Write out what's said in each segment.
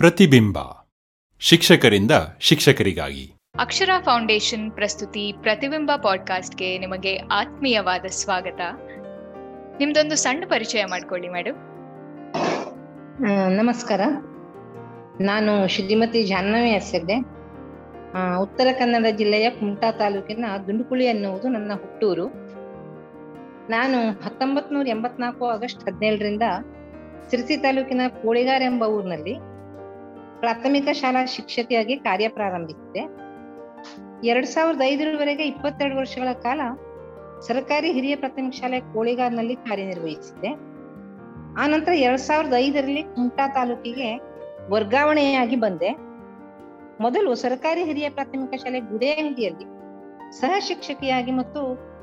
ಪ್ರತಿಬಿಂಬ. ಶಿಕ್ಷಕರಿಂದ ಶಿಕ್ಷಕರಿಗಾಗಿ. ಅಕ್ಷರ ಫೌಂಡೇಶನ್ ಪ್ರಸ್ತುತಿ ಪ್ರತಿಬಿಂಬ ಪಾಡ್ಕಾಸ್ಟ್ಗೆ ನಿಮಗೆ ಆತ್ಮೀಯವಾದ ಸ್ವಾಗತ. ನಿಮ್ದೊಂದು ಸಣ್ಣ ಪರಿಚಯ ಮಾಡ್ಕೊಳ್ಳಿ ಮೇಡಮ್ ನಮಸ್ಕಾರ. ನಾನು ಶ್ರೀಮತಿ ಜಾಹ್ನವಿ ಹೆಸರಿದೆ. ಆ, ಉತ್ತರ ಕನ್ನಡ ಜಿಲ್ಲೆಯ ಕುಮಟಾ ತಾಲೂಕಿನ ದುಂಡುಕುಳಿ ಎನ್ನುವುದು ನನ್ನ ಹುಟ್ಟೂರು. ನಾನು ಹತ್ತೊಂಬತ್ ನೂರ ಎಂಬತ್ನಾಲ್ಕು ಆಗಸ್ಟ್ ಹದಿನೇಳರಿಂದ ಸಿರ್ಸಿ ತಾಲೂಕಿನ ಕೋಳಿಗಾರ್ ಎಂಬ ಊರಿನಲ್ಲಿ ಪ್ರಾಥಮಿಕ ಶಾಲಾ ಶಿಕ್ಷಕಿಯಾಗಿ ಕಾರ್ಯ ಪ್ರಾರಂಭಿಸಿದೆ. ಎರಡ್ ಸಾವಿರದ ಐದರವರೆಗೆ ಇಪ್ಪತ್ತೆರಡು ವರ್ಷಗಳ ಕಾಲ ಸರ್ಕಾರಿ ಹಿರಿಯ ಪ್ರಾಥಮಿಕ ಶಾಲೆ ಕೋಳಿಗಾರ್ನಲ್ಲಿ ಕಾರ್ಯನಿರ್ವಹಿಸಿದೆ. ಆ ನಂತರ ಎರಡ್ ಸಾವಿರದ ಐದರಲ್ಲಿ ಕುಮಟಾ ತಾಲೂಕಿಗೆ ವರ್ಗಾವಣೆಯಾಗಿ ಬಂದೆ. ಮೊದಲು ಸರ್ಕಾರಿ ಹಿರಿಯ ಪ್ರಾಥಮಿಕ ಶಾಲೆ ಗುಡೇಂಗಿಯಲ್ಲಿ ಸಹ ಶಿಕ್ಷಕಿಯಾಗಿ ಮತ್ತು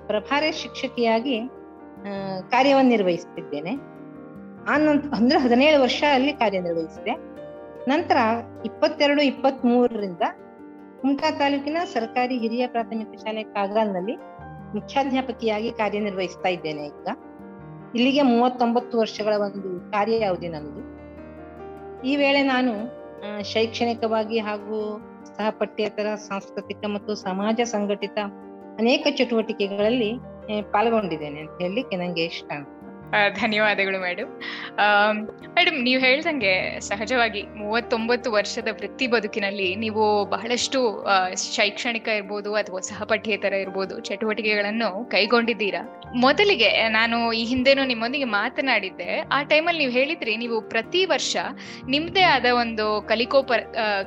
ಪ್ರಭಾರಿ ಶಿಕ್ಷಕಿಯಾಗಿ ಕಾರ್ಯವನ್ನು ನಿರ್ವಹಿಸುತ್ತಿದ್ದೇನೆ ಆ ನಂತರ ಅಂದ್ರೆ ಹದಿನೇಳು ವರ್ಷ ಅಲ್ಲಿ ಕಾರ್ಯನಿರ್ವಹಿಸಿದೆ. ನಂತರ ಇಪ್ಪತ್ತೆರಡು ಇಪ್ಪತ್ತ್ ಮೂರರಿಂದ ಕುಮಟಾ ತಾಲೂಕಿನ ಸರ್ಕಾರಿ ಹಿರಿಯ ಪ್ರಾಥಮಿಕ ಶಾಲೆ ಕಾಗಲ್ನಲ್ಲಿ ಮುಖ್ಯಾಧ್ಯಾಪಕಿಯಾಗಿ ಕಾರ್ಯನಿರ್ವಹಿಸ್ತಾ ಇದ್ದೇನೆ ಈಗ. ಇಲ್ಲಿಗೆ ಮೂವತ್ತೊಂಬತ್ತು ವರ್ಷಗಳ ಒಂದು ಕಾರ್ಯ ಯಾವುದೇ ನನ್ನದು ಈ ವೇಳೆ ನಾನು ಶೈಕ್ಷಣಿಕವಾಗಿ ಹಾಗೂ ಸಹಪಠ್ಯೇತರ ಸಾಂಸ್ಕೃತಿಕ ಮತ್ತು ಸಮಾಜ ಸಂಘಟಿತ ಅನೇಕ ಚಟುವಟಿಕೆಗಳಲ್ಲಿ ಪಾಲ್ಗೊಂಡಿದ್ದೇನೆ ಅಂತ ಹೇಳಲಿಕ್ಕೆ ನನಗೆ ಇಷ್ಟ ಧನ್ಯವಾದಗಳು ಮೇಡಮ್. ಮೇಡಮ್, ನೀವು ಹೇಳ್ದಂಗೆ ಸಹಜವಾಗಿ ಮೂವತ್ತೊಂಬತ್ತು ವರ್ಷದ ವೃತ್ತಿ ಬದುಕಿನಲ್ಲಿ ನೀವು ಬಹಳಷ್ಟು ಶೈಕ್ಷಣಿಕ ಇರ್ಬೋದು ಅಥವಾ ಸಹಪಠ್ಯೇತರ ಇರ್ಬೋದು ಚಟುವಟಿಕೆಗಳನ್ನು ಕೈಗೊಂಡಿದ್ದೀರಾ? ಮೊದಲಿಗೆ ನಾನು ಈ ಹಿಂದೆನೂ ನಿಮ್ಮೊಂದಿಗೆ ಮಾತನಾಡಿದ್ದೆ. ಆ ಟೈಮಲ್ಲಿ ನೀವು ಹೇಳಿದ್ರಿ ನೀವು ಪ್ರತಿ ವರ್ಷ ನಿಮ್ಮದೇ ಆದ ಒಂದು ಕಲಿಕೋಪ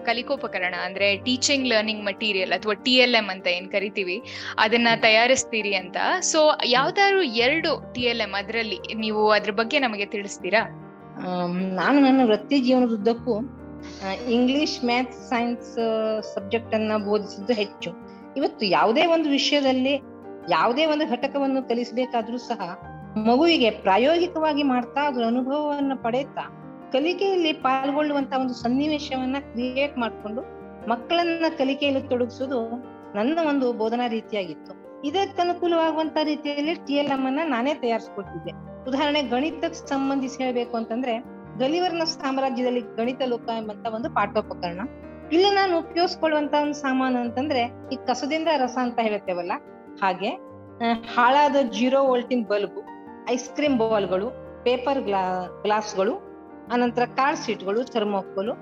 ಕಲಿಕೋಪಕರಣ ಅಂದ್ರೆ ಟೀಚಿಂಗ್ ಲರ್ನಿಂಗ್ ಮಟೀರಿಯಲ್ ಅಥವಾ ಟಿ ಎಲ್ ಎಂ ಅಂತ ಏನ್ ಕರಿತೀವಿ ಅದನ್ನ ತಯಾರಿಸ್ತೀರಿ ಅಂತ. ಸೊ ಯಾವ್ದಾದ್ರು ಎರಡು ಟಿ ಎಲ್ ಎಂ ಅದರಲ್ಲಿ ನೀವು ಅದ್ರ ಬಗ್ಗೆ ನಮಗೆ ತಿಳಿಸ್ತೀರಾ? ನಾನು ನನ್ನ ವೃತ್ತಿ ಜೀವನದುದ್ದಕ್ಕೂ ಇಂಗ್ಲಿಷ್ ಮ್ಯಾಥ್ಸ್ ಸೈನ್ಸ್ ಸಬ್ಜೆಕ್ಟ್ ಅನ್ನ ಬೋಧಿಸಿದ್ದು ಹೆಚ್ಚು. ಇವತ್ತು ಯಾವುದೇ ಒಂದು ವಿಷಯದಲ್ಲಿ ಯಾವುದೇ ಒಂದು ಘಟಕವನ್ನು ಕಲಿಸಬೇಕಾದ್ರೂ ಸಹ ಮಗುವಿಗೆ ಪ್ರಾಯೋಗಿಕವಾಗಿ ಮಾಡ್ತಾ ಅದ್ರ ಅನುಭವವನ್ನು ಪಡೆಯುತ್ತಾ ಕಲಿಕೆಯಲ್ಲಿ ಪಾಲ್ಗೊಳ್ಳುವಂತ ಒಂದು ಸನ್ನಿವೇಶವನ್ನ ಕ್ರಿಯೇಟ್ ಮಾಡಿಕೊಂಡು ಮಕ್ಕಳನ್ನ ಕಲಿಕೆಯಲ್ಲಿ ತೊಡಗಿಸೋದು ನನ್ನ ಒಂದು ಬೋಧನಾ ರೀತಿಯಾಗಿತ್ತು. ಇದಕ್ಕೆ ಅನುಕೂಲವಾಗುವಂತ ರೀತಿಯಲ್ಲಿ ಟಿ ಎಲ್ ಎಂ ಅನ್ನ ನಾನೇ ತಯಾರಿಸ್ಕೊಟ್ಟಿದ್ದೆ. ಉದಾಹರಣೆ ಗಣಿತಕ್ಕೆ ಸಂಬಂಧಿಸಿ ಹೇಳ್ಬೇಕು ಅಂತಂದ್ರೆ ಗಲಿವರ್ನ ಸಾಮ್ರಾಜ್ಯದಲ್ಲಿ ಗಣಿತ ಲೋಕ ಎಂಬಂತ ಒಂದು ಪಾಠೋಪಕರಣ. ಇಲ್ಲಿ ನಾನು ಉಪಯೋಗಿಸ್ಕೊಳ್ಳುವಂತ ಒಂದು ಸಾಮಾನು ಅಂತಂದ್ರೆ ಈ ಕಸದಿಂದ ರಸ ಅಂತ ಹೇಳ್ತೇವಲ್ಲ ಹಾಗೆ ಹಾಳಾದ ಜೀರೋ ವೋಲ್ಟಿನ್ ಬಲ್ಬು, ಐಸ್ ಕ್ರೀಮ್ ಬಾಲ್ಗಳು, ಪೇಪರ್ ಗ್ಲಾ, ಗ್ಲಾಸ್ಗಳು ಅನಂತರ ಕಾರ್ ಸೀಟ್ಗಳು ಥರ್ಮೋಕೋಲು,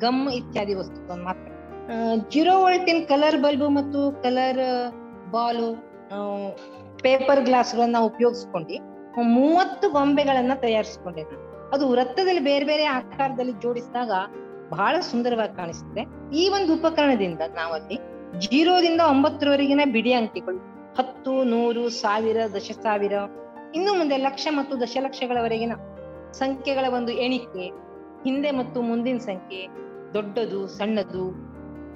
ಗಮ್ ಇತ್ಯಾದಿ ವಸ್ತುಗಳು ಮಾತ್ರ. ಜೀರೋ ವೋಲ್ಟಿನ್ ಕಲರ್ ಬಲ್ಬು ಮತ್ತು ಕಲರ್ ಬಾಲು ಪೇಪರ್ ಗ್ಲಾಸ್ಗಳನ್ನ ಉಪಯೋಗಿಸ್ಕೊಂಡು ಮೂವತ್ತು ಗೊಂಬೆಗಳನ್ನ ತಯಾರಿಸ್ಕೊಂಡೆ ಅದು ವೃತ್ತದಲ್ಲಿ ಬೇರೆ ಬೇರೆ ಆಕಾರದಲ್ಲಿ ಜೋಡಿಸಿದಾಗ ಬಹಳ ಸುಂದರವಾಗಿ ಕಾಣಿಸ್ತದೆ ಈ ಒಂದು ಉಪಕರಣದಿಂದ ನಾವಲ್ಲಿ ಜೀರೋದಿಂದ ಒಂಬತ್ತರವರೆಗಿನ ಬಿಡಿ ಅಂಕಿಗಳು ಹತ್ತು, ನೂರು, ಸಾವಿರ ದಶ ಸಾವಿರ ಇನ್ನು ಮುಂದೆ ಲಕ್ಷ ಮತ್ತು ದಶಲಕ್ಷಗಳವರೆಗಿನ ಸಂಖ್ಯೆಗಳ ಒಂದು ಎಣಿಕೆ, ಹಿಂದೆ ಮತ್ತು ಮುಂದಿನ ಸಂಖ್ಯೆ, ದೊಡ್ಡದು, ಸಣ್ಣದು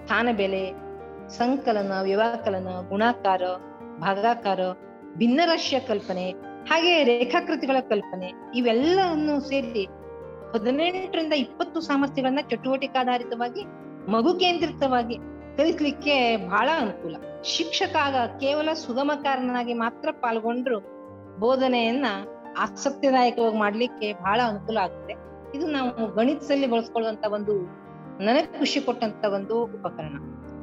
ಸ್ಥಾನ ಬೆಲೆ ಸಂಕಲನ, ವ್ಯವಕಲನ, ಗುಣಾಕಾರ, ಭಾಗಾಕಾರ, ಭಿನ್ನರಾಶಿಯ ಕಲ್ಪನೆ, ಹಾಗೆ ರೇಖಾಕೃತಿಗಳ ಕಲ್ಪನೆ, ಇವೆಲ್ಲವನ್ನು ಸೇರಿ ಹದಿನೆಂಟರಿಂದ ಇಪ್ಪತ್ತು ಸಾಮರ್ಥ್ಯಗಳನ್ನ ಚಟುವಟಿಕಾಧಾರಿತವಾಗಿ, ಮಗು ಕೇಂದ್ರಿತವಾಗಿ ಕಲಿಸ್ಲಿಕ್ಕೆ ಬಹಳ ಅನುಕೂಲ. ಶಿಕ್ಷಕ ಕೇವಲ ಸುಗಮಕಾರನಾಗಿ ಮಾತ್ರ ಪಾಲ್ಗೊಂಡ್ರು ಬೋಧನೆಯನ್ನ ಆಸಕ್ತಿದಾಯಕವಾಗಿ ಮಾಡ್ಲಿಕ್ಕೆ ಬಹಳ ಅನುಕೂಲ ಆಗುತ್ತೆ. ಇದು ನಾವು ಗಣಿತದಲ್ಲಿ ಬಳಸ್ಕೊಳ್ಳುವಂತ ಒಂದು ನನಗೆ ಖುಷಿ ಕೊಟ್ಟಂತ ಒಂದು ಉಪಕರಣ.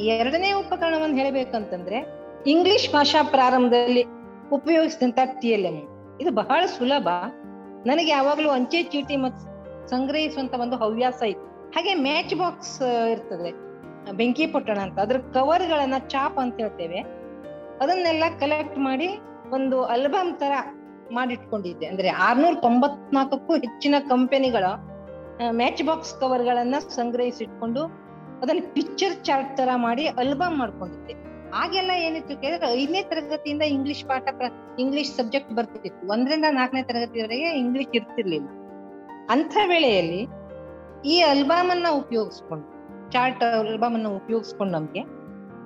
ಎರಡನೇ ಉಪಕರಣವನ್ನು ಹೇಳಬೇಕಂತಂದ್ರೆ ಇಂಗ್ಲಿಷ್ ಭಾಷಾ ಪ್ರಾರಂಭದಲ್ಲಿ ಉಪಯೋಗಿಸಿದಂತ ಟಿ ಎಲ್ ಎಂ ಇದು ಬಹಳ ಸುಲಭ. ನನಗೆ ಯಾವಾಗಲೂ ಅಂಚೆ ಚೀಟಿ ಮತ್ತು ಸಂಗ್ರಹಿಸುವಂತ ಒಂದು ಹವ್ಯಾಸ ಇತ್ತು. ಹಾಗೆ ಮ್ಯಾಚ್ ಬಾಕ್ಸ್ ಇರ್ತದೆ. ಬೆಂಕಿ ಪೊಟ್ಟಣ ಅಂತ. ಅದ್ರ ಕವರ್ ಗಳನ್ನ ಚಾಪ್ ಅಂತ ಹೇಳ್ತೇವೆ. ಅದನ್ನೆಲ್ಲ ಕಲೆಕ್ಟ್ ಮಾಡಿ ಒಂದು ಆಲ್ಬಮ್ ತರ ಮಾಡಿಟ್ಕೊಂಡಿದ್ದೆ. ಅಂದ್ರೆ ಆರ್ನೂರ ತೊಂಬತ್ನಾಲ್ಕಕ್ಕೂ ಹೆಚ್ಚಿನ ಕಂಪನಿಗಳ ಮ್ಯಾಚ್ ಬಾಕ್ಸ್ ಕವರ್ ಗಳನ್ನ ಸಂಗ್ರಹಿಸಿಟ್ಕೊಂಡು ಅದನ್ನ ಪಿಕ್ಚರ್ ಚಾರ್ಟ್ ತರ ಮಾಡಿ ಆಲ್ಬಮ್ ಮಾಡ್ಕೊಂಡಿದ್ದೆ. ಆಗೆಲ್ಲ ಏನಿತ್ತು ಕೇಳಿದ್ರೆ ಐದನೇ ತರಗತಿಯಿಂದ ಇಂಗ್ಲಿಷ್ ಪಾಠ ಇಂಗ್ಲಿಷ್ ಸಬ್ಜೆಕ್ಟ್ ಬರ್ತಿತ್ತು. ಒಂದರಿಂದ ನಾಲ್ಕನೇ ತರಗತಿವರೆಗೆ ಇಂಗ್ಲಿಷ್ ಇರ್ತಿರ್ಲಿಲ್ಲ. ಅಂಥ ವೇಳೆಯಲ್ಲಿ ಈ ಆಲ್ಬಮ್ ಅನ್ನ ಉಪಯೋಗಿಸ್ಕೊಂಡು ಚಾರ್ಟ್ ಆಲ್ಬಮ್ ಅನ್ನು ಉಪಯೋಗಿಸ್ಕೊಂಡು ನಮ್ಗೆ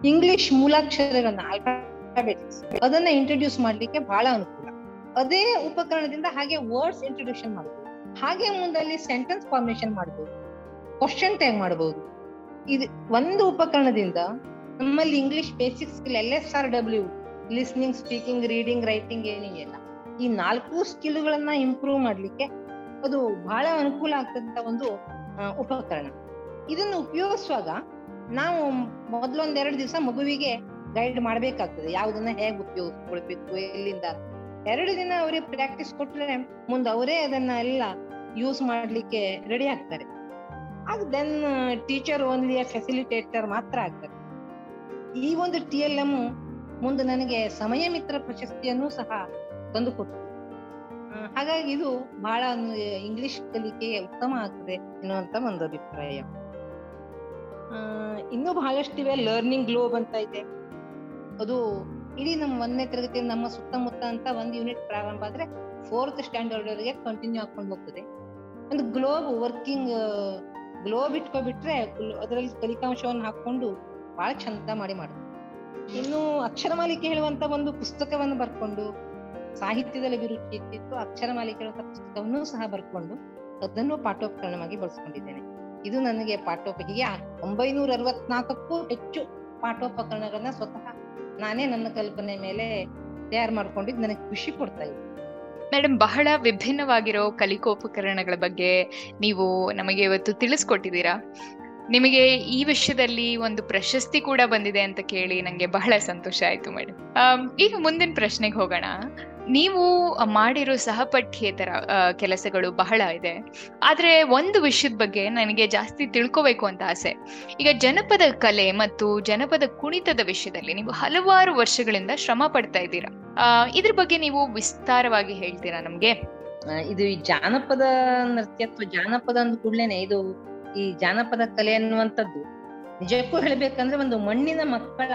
ಇಂಗ್ಲಿಷ್ ಮೂಲಾಕ್ಷರಗಳನ್ನ ಆಲ್ಫಾಬೆಟ್ಸ್ ಅದನ್ನ ಇಂಟ್ರೊಡ್ಯೂಸ್ ಮಾಡ್ಲಿಕ್ಕೆ ಬಹಳ ಅನುಕೂಲ. ಅದೇ ಉಪಕರಣದಿಂದ ಹಾಗೆ ವರ್ಡ್ಸ್ ಇಂಟ್ರೊಡ್ಯೂಷನ್ ಮಾಡ್ಬೋದು. ಹಾಗೆ ಮುಂದಲ್ಲಿ ಸೆಂಟೆನ್ಸ್ ಫಾರ್ಮೇಶನ್ ಮಾಡ್ಬೋದು. ಕ್ವಶನ್ ಟ್ಯಾಗ್ ಮಾಡ್ಬೋದು. ಇದು ಒಂದು ಉಪಕರಣದಿಂದ ನಮ್ಮಲ್ಲಿ English basic skill L S R W listening speaking reading writing ಏನಿಲ್ಲ ಈ ನಾಲ್ಕು ಸ್ಕಿಲ್ಗಳನ್ನ ಇಂಪ್ರೂವ್ ಮಾಡ್ಲಿಕ್ಕೆ ಅದು ಬಹಳ ಅನುಕೂಲ ಆಗ್ತದಂತ ಒಂದು ಉಪಕರಣ. ಇದನ್ನು ಉಪಯೋಗಿಸುವಾಗ ನಾವು ಮೊದಲೊಂದೆರಡು ದಿವಸ ಮಗುವಿಗೆ ಗೈಡ್ ಮಾಡ್ಬೇಕಾಗ್ತದೆ. ಯಾವ್ದನ್ನ ಹೇಗೆ ಉಪಯೋಗಿಸ್ಕೊಳ್ಬೇಕು, ಎಲ್ಲಿಂದ ಎರಡು ದಿನ ಅವ್ರಿಗೆ ಪ್ರಾಕ್ಟೀಸ್ ಕೊಟ್ರೆ ಮುಂದೆ ಅವರೇ ಅದನ್ನ ಎಲ್ಲ ಯೂಸ್ ಮಾಡ್ಲಿಕ್ಕೆ ರೆಡಿ ಆಗ್ತಾರೆ. ಆಗ ದೆನ್ ಟೀಚರ್ ಓನ್ಲಿ ಫೆಸಿಲಿಟೇಟರ್ ಮಾತ್ರ ಆಗ್ತಾರೆ. ಈ ಒಂದು ಟಿ ಎಲ್ ಎಂ ಮುಂದೆ ನನಗೆ ಸಮಯ ಮಿತ್ರ ಪ್ರಶಸ್ತಿಯನ್ನು ಸಹ ತಂದು ಕೊಟ್ಟು ಹಾಗಾಗಿ ಇದು ಬಹಳ ಇಂಗ್ಲಿಷ್ ಕಲಿಕೆಗೆ ಉತ್ತಮ ಆಗ್ತದೆ ಎನ್ನುವಂತ ಒಂದು ಅಭಿಪ್ರಾಯ. ಇನ್ನೂ ಬಹಳಷ್ಟಿವೆ. ಲರ್ನಿಂಗ್ ಗ್ಲೋಬ್ ಅಂತ ಇದೆ. ಅದು ಇಡೀ ನಮ್ಮ ಒಂದನೇ ತರಗತಿ ನಮ್ಮ ಸುತ್ತಮುತ್ತ ಅಂತ ಒಂದು ಯೂನಿಟ್ ಪ್ರಾರಂಭ ಆದ್ರೆ ಫೋರ್ತ್ ಸ್ಟ್ಯಾಂಡರ್ಡ್ ವರೆಗೆ ಕಂಟಿನ್ಯೂ ಹಾಕೊಂಡು ಹೋಗ್ತದೆ. ಒಂದು ಗ್ಲೋಬ್ ವರ್ಕಿಂಗ್ ಗ್ಲೋಬ್ ಇಟ್ಕೊಬಿಟ್ರೆ ಅದರಲ್ಲಿ ಫಲಿತಾಂಶವನ್ನು ಹಾಕೊಂಡು ಬಹಳ ಚಂದ ಮಾಡಿ ಮಾಡುದು ಇನ್ನು ಅಕ್ಷರ ಮಾಲಿಕೆ ಹೇಳುವಂತ ಒಂದು ಪುಸ್ತಕವನ್ನು ಬರ್ಕೊಂಡು, ಸಾಹಿತ್ಯದಲ್ಲಿ ಅಭಿರುಚಿ ಇಟ್ಟಿತ್ತು ಅಕ್ಷರ ಮಾಲಿಕೆ ಹೇಳುವಂತ ಪುಸ್ತಕವನ್ನು ಸಹ ಬರ್ಕೊಂಡು, ಅದನ್ನು ಪಾಠೋಪಕರಣವಾಗಿ ಬಳಸ್ಕೊಂಡಿದ್ದೇನೆ. ಇದು ನನಗೆ ಪಾಠೋಪ ಹೀಗೆ ಒಂಬೈನೂರ ಅರವತ್ನಾಲ್ಕಕ್ಕೂ ಹೆಚ್ಚು ಪಾಠೋಪಕರಣಗಳನ್ನ ಸ್ವತಃ ನಾನೇ ನನ್ನ ಕಲ್ಪನೆ ಮೇಲೆ ತಯಾರು ಮಾಡ್ಕೊಂಡಿದ್ದು ನನಗೆ ಖುಷಿ ಕೊಡ್ತಾ ಇದೆ. ಮೇಡಮ್ ಬಹಳ ವಿಭಿನ್ನವಾಗಿರೋ ಕಲಿಕೋಪಕರಣಗಳ ಬಗ್ಗೆ ನೀವು ನಮಗೆ ಇವತ್ತು ತಿಳಿಸ್ಕೊಟ್ಟಿದ್ದೀರಾ? ನಿಮಗೆ ಈ ವಿಷಯದಲ್ಲಿ ಒಂದು ಪ್ರಶಸ್ತಿ ಕೂಡ ಬಂದಿದೆ ಅಂತ ಕೇಳಿ ನಂಗೆ ಬಹಳ ಸಂತೋಷ ಆಯ್ತು ಮೇಡಮ್ ಈಗ ಮುಂದಿನ ಪ್ರಶ್ನೆಗೆ ಹೋಗೋಣ. ನೀವು ಮಾಡಿರೋ ಸಹಪಠ್ಯೇತರ ಕೆಲಸಗಳು ಬಹಳ ಇದೆ. ಆದ್ರೆ ಒಂದು ವಿಷಯದ ಬಗ್ಗೆ ನನಗೆ ಜಾಸ್ತಿ ತಿಳ್ಕೋಬೇಕು ಅಂತ ಆಸೆ. ಈಗ ಜನಪದ ಕಲೆ ಮತ್ತು ಜನಪದ ಕುಣಿತದ ವಿಷಯದಲ್ಲಿ ನೀವು ಹಲವಾರು ವರ್ಷಗಳಿಂದ ಶ್ರಮ ಪಡ್ತಾ ಇದ್ದೀರಾ. ಇದ್ರ ಬಗ್ಗೆ ನೀವು ವಿಸ್ತಾರವಾಗಿ ಹೇಳ್ತೀರಾ ನಮ್ಗೆ? ಇದು ಈ ಜಾನಪದ ನೃತ್ಯ ಅಥವಾ ಜಾನಪದ ಅಂದ ಕೂಡಲೇನೆ ಇದು ಈ ಜಾನಪದ ಕಲೆ ಅನ್ನುವಂಥದ್ದು. ನಿಜಕ್ಕೂ ಹೇಳ್ಬೇಕಂದ್ರೆ ಒಂದು ಮಣ್ಣಿನ ಮಕ್ಕಳ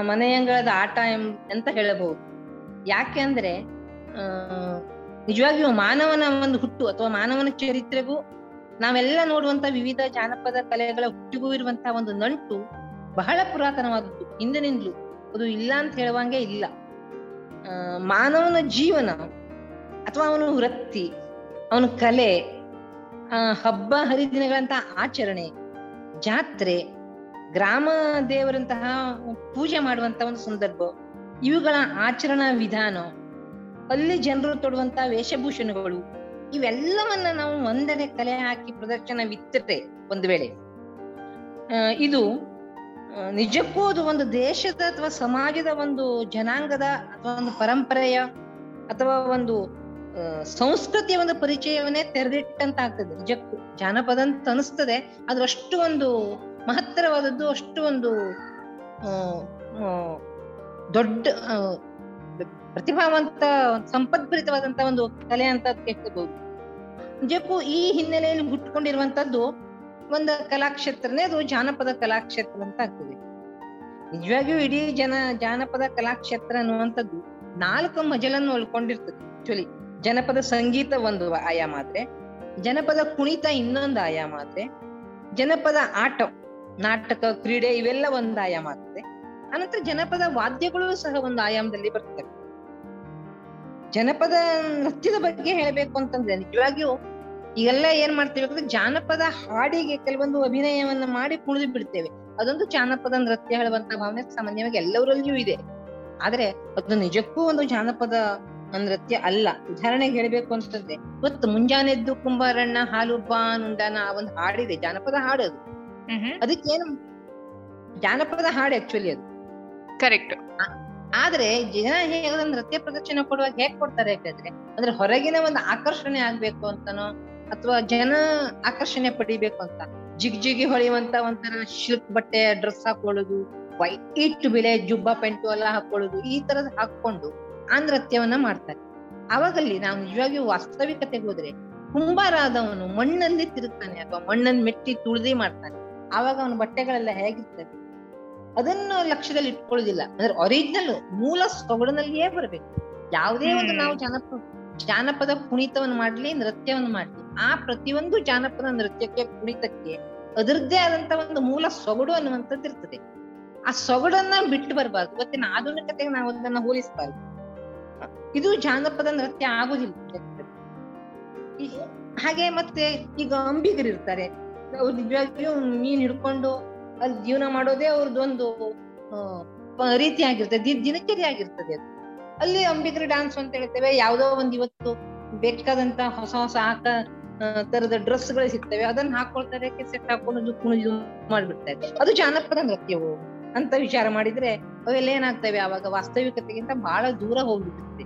ಮನೆಯಂಗಳದ ಆಟ ಎಂ, ಅಂತ ಹೇಳಬಹುದು. ಯಾಕೆ ಅಂದ್ರೆ ನಿಜವಾಗಿಯೂ ಮಾನವನ ಒಂದು ಹುಟ್ಟು ಅಥವಾ ಮಾನವನ ಚರಿತ್ರೆಗೂ ನಾವೆಲ್ಲ ನೋಡುವಂತ ವಿವಿಧ ಜಾನಪದ ಕಲೆಗಳ ಹುಟ್ಟಿಗೂ ಇರುವಂತಹ ಒಂದು ನಂಟು ಬಹಳ ಪುರಾತನವಾದದ್ದು. ಹಿಂದಿನಿಂದಲೂ ಅದು ಇಲ್ಲ ಅಂತ ಹೇಳುವಂಗೆ ಇಲ್ಲ. ಮಾನವನ ಜೀವನ ಅಥವಾ ಅವನ ವೃತ್ತಿ, ಅವನ ಕಲೆ ಹಬ್ಬ ಹರಿದಿನಗಳಂತಹ ಆಚರಣೆ, ಜಾತ್ರೆ, ಗ್ರಾಮ ದೇವರಂತಹ ಪೂಜೆ ಮಾಡುವಂತ ಒಂದು ಸಂದರ್ಭ ಇವುಗಳ ಆಚರಣಾ ವಿಧಾನ. ಅಲ್ಲಿ ಜನರು ತೊಡುವಂತ ವೇಷಭೂಷಣಗಳು. ಇವೆಲ್ಲವನ್ನ ನಾವು ಒಂದೆಡೆ ಕಲೆ ಹಾಕಿ ಪ್ರದರ್ಶನವಿತ್ತರೆ ಒಂದು ವೇಳೆ. ಇದು ನಿಜಕ್ಕೂ ಅದು ಒಂದು ದೇಶದ ಅಥವಾ ಸಮಾಜದ ಒಂದು ಜನಾಂಗದ ಅಥವಾ ಒಂದು ಪರಂಪರೆಯ ಅಥವಾ ಒಂದು ಸಂಸ್ಕೃತಿಯ ಒಂದು ಪರಿಚಯವನ್ನೇ ತೆರೆದಿಟ್ಟಂತ ಆಗ್ತದೆ. ನಿಜಕ್ಕೂ ಜಾನಪದ ಅಂತ ಅನಿಸ್ತದೆ ಅದು ಅಷ್ಟು ಒಂದು ಮಹತ್ತರವಾದದ್ದು, ಅಷ್ಟು ಒಂದು ದೊಡ್ಡ ಪ್ರತಿಭಾವಂತ, ಸಂಪದ್ಭರಿತವಾದಂತ ಒಂದು ಕಲೆ ಅಂತ ಕೇಳ್ಕೋಬಹುದು ನಿಜಕ್ಕೂ ಈ ಹಿನ್ನೆಲೆಯಲ್ಲಿ ಹುಟ್ಕೊಂಡಿರುವಂತದ್ದು ಒಂದು ಕಲಾಕ್ಷೇತ್ರನೇ ಅದು ಜಾನಪದ ಕಲಾಕ್ಷೇತ್ರ ಅಂತ ಆಗ್ತದೆ. ನಿಜವಾಗಿಯೂ ಇಡೀ ಜನ, ಜಾನಪದ ಕಲಾಕ್ಷೇತ್ರ ಅನ್ನುವಂಥದ್ದು ನಾಲ್ಕು ಮಜಲನ್ನು ಒಳ್ಕೊಂಡಿರ್ತದೆ. ಆಕ್ಚುಲಿ ಜನಪದ ಸಂಗೀತ ಒಂದು ಆಯಾಮ ಆದ್ರೆ, ಜನಪದ ಕುಣಿತ ಇನ್ನೊಂದು ಆಯಾಮ ಆದ್ರೆ, ಜನಪದ ಆಟ, ನಾಟಕ, ಕ್ರೀಡೆ ಇವೆಲ್ಲ ಒಂದು ಆಯಾಮ ಆಗ್ತದೆ. ಅನಂತರ ಜನಪದ ವಾದ್ಯಗಳು ಸಹ ಒಂದು ಆಯಾಮದಲ್ಲಿ ಬರ್ತವೆ ಜನಪದ ನೃತ್ಯದ ಬಗ್ಗೆ ಹೇಳಬೇಕು ಅಂತಂದ್ರೆ ನಿಜವಾಗಿಯೂ ಈಗೆಲ್ಲ ಏನ್ ಮಾಡ್ತೇವೆ ಅಂದ್ರೆ ಜಾನಪದ ಹಾಡಿಗೆ ಕೆಲವೊಂದು ಅಭಿನಯವನ್ನ ಮಾಡಿ ಕುಣಿದು ಬಿಡ್ತೇವೆ. ಅದೊಂದು ಜಾನಪದ ನೃತ್ಯ ಹೇಳುವಂತ ಭಾವನೆ ಸಾಮಾನ್ಯವಾಗಿ ಎಲ್ಲವರಲ್ಲಿಯೂ ಇದೆ. ಆದ್ರೆ ಅದು ನಿಜಕ್ಕೂ ಒಂದು ಜಾನಪದ ನೃತ್ಯ ಅಲ್ಲ. ಉದಾಹರಣೆಗೆ ಹೇಳ್ಬೇಕು ಅಂತಂದ್ರೆ ಇವತ್ತು ಮುಂಜಾನೆದ್ದು ಕುಂಬಾರಣ್ಣ ಹಾಲು ಬಾನುಂಡನ ಆ ಒಂದು ಹಾಡಿದೆ. ಜಾನಪದ ಹಾಡು ಅದು ಅದಕ್ಕೇನು ಜಾನಪದ ಹಾಡು ಆಕ್ಚುಲಿ ಅದು. ಕರೆಕ್ಟ್ ಆದ್ರೆ ಜನ ಹೇಗಂದ್ರೆ ನೃತ್ಯ ಪ್ರದರ್ಶನ ಕೊಡುವಾಗ ಹೇಗ್ ಕೊಡ್ತಾರೆ ಹೇಳಿದ್ರೆ, ಅಂದ್ರೆ ಹೊರಗಿನ ಒಂದು ಆಕರ್ಷಣೆ ಆಗ್ಬೇಕು ಅಂತನೋ, ಅಥವಾ ಜನ ಆಕರ್ಷಣೆ ಪಡಿಬೇಕು ಅಂತ. ಜಿಗ್ ಜಿಗಿ ಹೊಳೆಯುವಂತ ಒಂಥರ ಶಿಲ್ಕ್ ಬಟ್ಟೆ, ಡ್ರೆಸ್ ಹಾಕೊಳ್ಳೋದು, ವೈಟ್ ಬಿಳೆ ಜುಬ್ಬಾ ಪೆಂಟು ಎಲ್ಲ ಹಾಕೊಳ್ಳೋದು, ಈ ತರದ್ ಹಾಕೊಂಡು ಆ ನೃತ್ಯವನ್ನ ಮಾಡ್ತಾರೆ. ಅವಾಗಲ್ಲಿ ನಾವು ನಿಜವಾಗಿ ವಾಸ್ತವಿಕತೆಗೆ ಹೋದ್ರೆ ಕುಂಬಾರಾದವನು ಮಣ್ಣಲ್ಲಿ ತಿರುಗ್ತಾನೆ ಅಥವಾ ಮಣ್ಣನ್ನು ಮೆಟ್ಟಿ ತುಳಿದಿ ಮಾಡ್ತಾನೆ. ಆವಾಗ ಅವನ ಬಟ್ಟೆಗಳೆಲ್ಲ ಹೇಗಿರ್ತವೆ ಅದನ್ನು ಲಕ್ಷ್ಯದಲ್ಲಿ ಇಟ್ಕೊಳ್ಳೋದಿಲ್ಲ. ಅಂದ್ರೆ ಒರಿಜಿನಲ್ ಮೂಲ ಸೊಗಡಿನಲ್ಲಿಯೇ ಬರ್ಬೇಕು. ಯಾವುದೇ ಒಂದು ನಾವು ಜಾನಪದ ಜಾನಪದ ಕುಣಿತವನ್ನು ಮಾಡ್ಲಿ ನೃತ್ಯವನ್ನು ಮಾಡ್ಲಿ. ಆ ಪ್ರತಿಯೊಂದು ಜಾನಪದ ನೃತ್ಯಕ್ಕೆ ಕುಣಿತಕ್ಕೆ ಅದರದ್ದೇ ಆದಂತ ಒಂದು ಮೂಲ ಸೊಗಡು ಅನ್ನುವಂಥದ್ದು ಇರ್ತದೆ. ಆ ಸೊಗಡನ್ನ ಬಿಟ್ಟು ಬರಬಾರ್ದು. ಇವತ್ತಿನ ಆಧುನಿಕತೆಗೆ ನಾವು ಅದನ್ನ ಹೋಲಿಸಬಾರ್ದು. ಇದು ಜಾನಪದ ನೃತ್ಯ ಆಗುದಿಲ್ಲ. ಹಾಗೆ ಮತ್ತೆ ಈಗ ಅಂಬಿಗರು ಇರ್ತಾರೆ. ಅವ್ರು ನಿಜವಾಗಿಯೂ ಮೀನ್ ಹಿಡ್ಕೊಂಡು ಅಲ್ಲಿ ಜೀವನ ಮಾಡೋದೇ ಅವ್ರದ್ದು ಒಂದು ಆ, ಪ- ರೀತಿ ಆಗಿರ್ತದೆ ದಿನಚರಿ ಆಗಿರ್ತದೆ ಅದು. ಅಲ್ಲಿ ಅಂಬಿಕರ ಡಾನ್ಸ್ ಅಂತ ಹೇಳ್ತೇವೆ. ಯಾವ್ದೋ ಒಂದ್ ಇವತ್ತು ಬೇಕಾದಂತ ಹೊಸ ಹೊಸ ಆಕ ತರದ ಡ್ರೆಸ್ಗಳು ಸಿಗ್ತವೆ. ಅದನ್ನ ಹಾಕೊಳ್ತಾರೆ ಸೆಟ್ ಹಾಕೊಂಡು ಕುಣಿದು ಮಾಡ್ಬಿಡ್ತಾರೆ. ಅದು ಜಾನಪದ ನೃತ್ಯವು ಅಂತ ವಿಚಾರ ಮಾಡಿದ್ರೆ ಅವೆಲ್ಲ ಏನಾಗ್ತವೆ? ಅವಾಗ ವಾಸ್ತವಿಕತೆಗಿಂತ ಬಹಳ ದೂರ ಹೋಗ್ಬಿಡುತ್ತೆ